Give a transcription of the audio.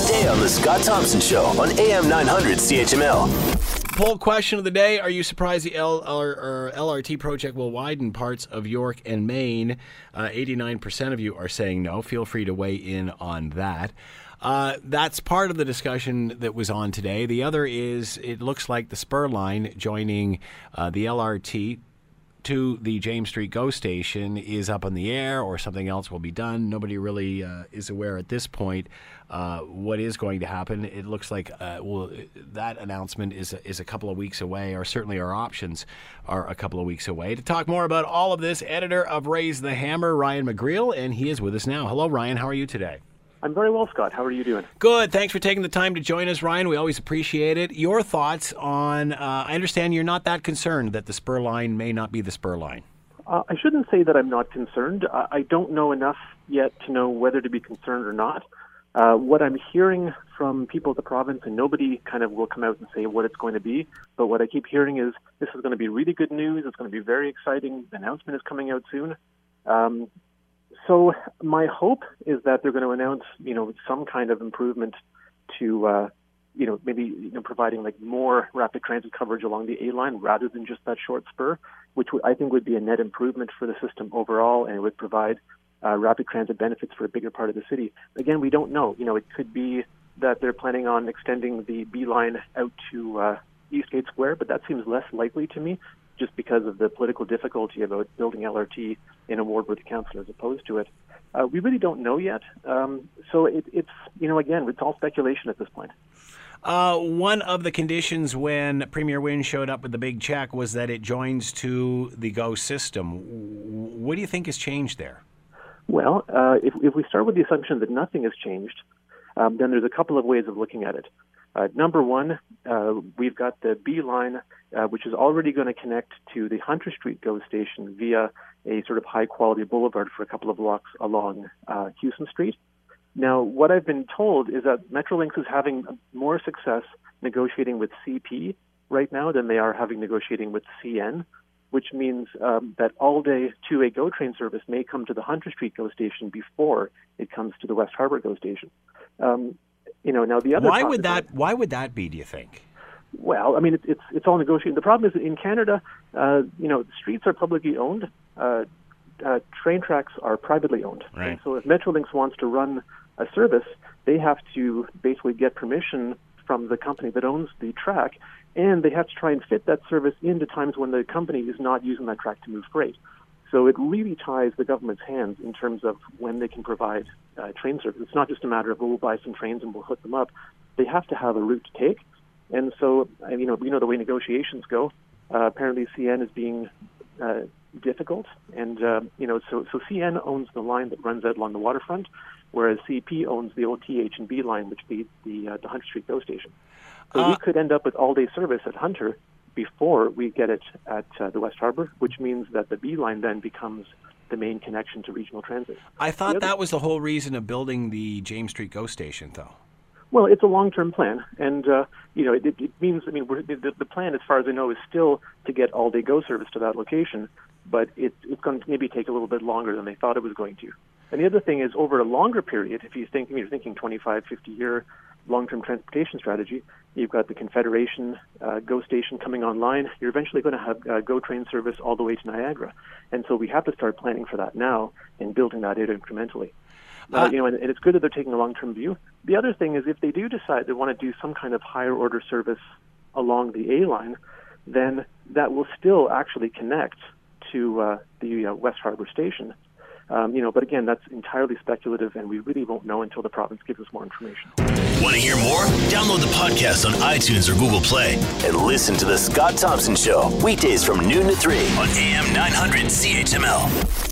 today on The Scott Thompson Show on AM 900 CHML. Poll question of the day Are you surprised the LRT project will widen parts of York and Main? Uh, 89% of you are saying no. Feel free to weigh in on that. Uh, that's part of the discussion that was on today. The other is it looks like the spur line joining uh, the LRT to the James Street GO station is up in the air or something else will be done. Nobody really uh, is aware at this point uh, what is going to happen. It looks like uh, well, that announcement is is a couple of weeks away, or certainly our options are a couple of weeks away. To talk more about all of this, editor of Raise the Hammer, Ryan McGreal, and he is with us now. Hello, Ryan. How are you today? I'm very well, Scott. How are you doing? Good. Thanks for taking the time to join us, Ryan. We always appreciate it. Your thoughts on? Uh, I understand you're not that concerned that the spur line may not be the spur line. Uh, I shouldn't say that I'm not concerned. I, I don't know enough yet to know whether to be concerned or not. Uh, what I'm hearing from people at the province, and nobody kind of will come out and say what it's going to be, but what I keep hearing is this is going to be really good news. It's going to be very exciting. The announcement is coming out soon. Um, so my hope is that they're going to announce, you know, some kind of improvement to, uh, you know, maybe you know, providing like more rapid transit coverage along the A line rather than just that short spur, which I think would be a net improvement for the system overall, and it would provide uh, rapid transit benefits for a bigger part of the city. Again, we don't know. You know, it could be that they're planning on extending the B line out to uh, Eastgate Square, but that seems less likely to me just because of the political difficulty about building LRT in a ward with the council as opposed to it. Uh, we really don't know yet. Um, so it, it's, you know, again, it's all speculation at this point. Uh, one of the conditions when Premier Wynne showed up with the big check was that it joins to the GO system. What do you think has changed there? Well, uh, if, if we start with the assumption that nothing has changed, um, then there's a couple of ways of looking at it. Uh, number one, uh, we've got the B line, uh, which is already going to connect to the Hunter Street GO station via a sort of high quality boulevard for a couple of blocks along uh, Hughson Street. Now, what I've been told is that Metrolinx is having more success negotiating with CP right now than they are having negotiating with CN, which means um, that all day two-way GO train service may come to the Hunter Street GO station before it comes to the West Harbour GO station. Um, you know, now the other. Why would that? Why would that be? Do you think? Well, I mean, it, it's it's all negotiating. The problem is in Canada, uh, you know, streets are publicly owned. Uh, uh, train tracks are privately owned. Right. And so if Metrolinx wants to run a service, they have to basically get permission from the company that owns the track, and they have to try and fit that service into times when the company is not using that track to move freight. So it really ties the government's hands in terms of when they can provide uh, train service. It's not just a matter of, well, we'll buy some trains and we'll hook them up. They have to have a route to take. And so, uh, you know, we know the way negotiations go. Uh, apparently, CN is being uh, difficult, and uh, you know, so so CN owns the line that runs out along the waterfront, whereas CP owns the OTH and B line, which feeds the uh, the Hunter Street GO station. So we could end up with all-day service at Hunter before we get it at uh, the West Harbour, which means that the B line then becomes the main connection to regional transit. I thought other- that was the whole reason of building the James Street GO station, though. Well, it's a long-term plan, and uh, you know it, it, means. I mean, we're, the, the plan, as far as I know, is still to get all-day go service to that location, but it, it's going to maybe take a little bit longer than they thought it was going to. And the other thing is, over a longer period, if you think you're thinking 25, 50 year long-term transportation strategy, you've got the Confederation uh, GO station coming online. You're eventually going to have uh, GO train service all the way to Niagara, and so we have to start planning for that now and building that out incrementally. Uh, you know, and, and it's good that they're taking a long-term view. The other thing is, if they do decide they want to do some kind of higher order service along the A line, then that will still actually connect to uh, the uh, West Harbour station. Um, you know, but again, that's entirely speculative, and we really won't know until the province gives us more information. Want to hear more? Download the podcast on iTunes or Google Play and listen to The Scott Thompson Show weekdays from noon to 3 on AM 900 CHML.